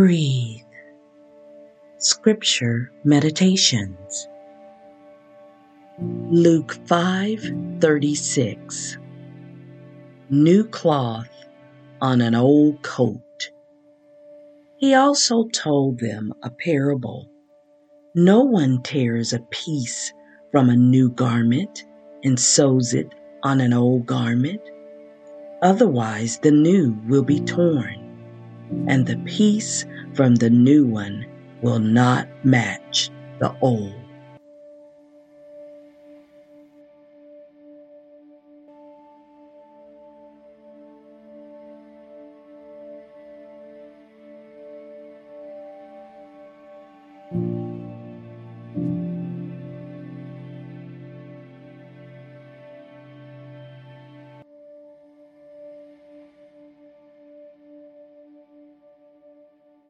Breathe. Scripture Meditations Luke 5:36 New cloth on an old coat. He also told them a parable. No one tears a piece from a new garment and sews it on an old garment. Otherwise, the new will be torn, and the piece from the new one will not match the old.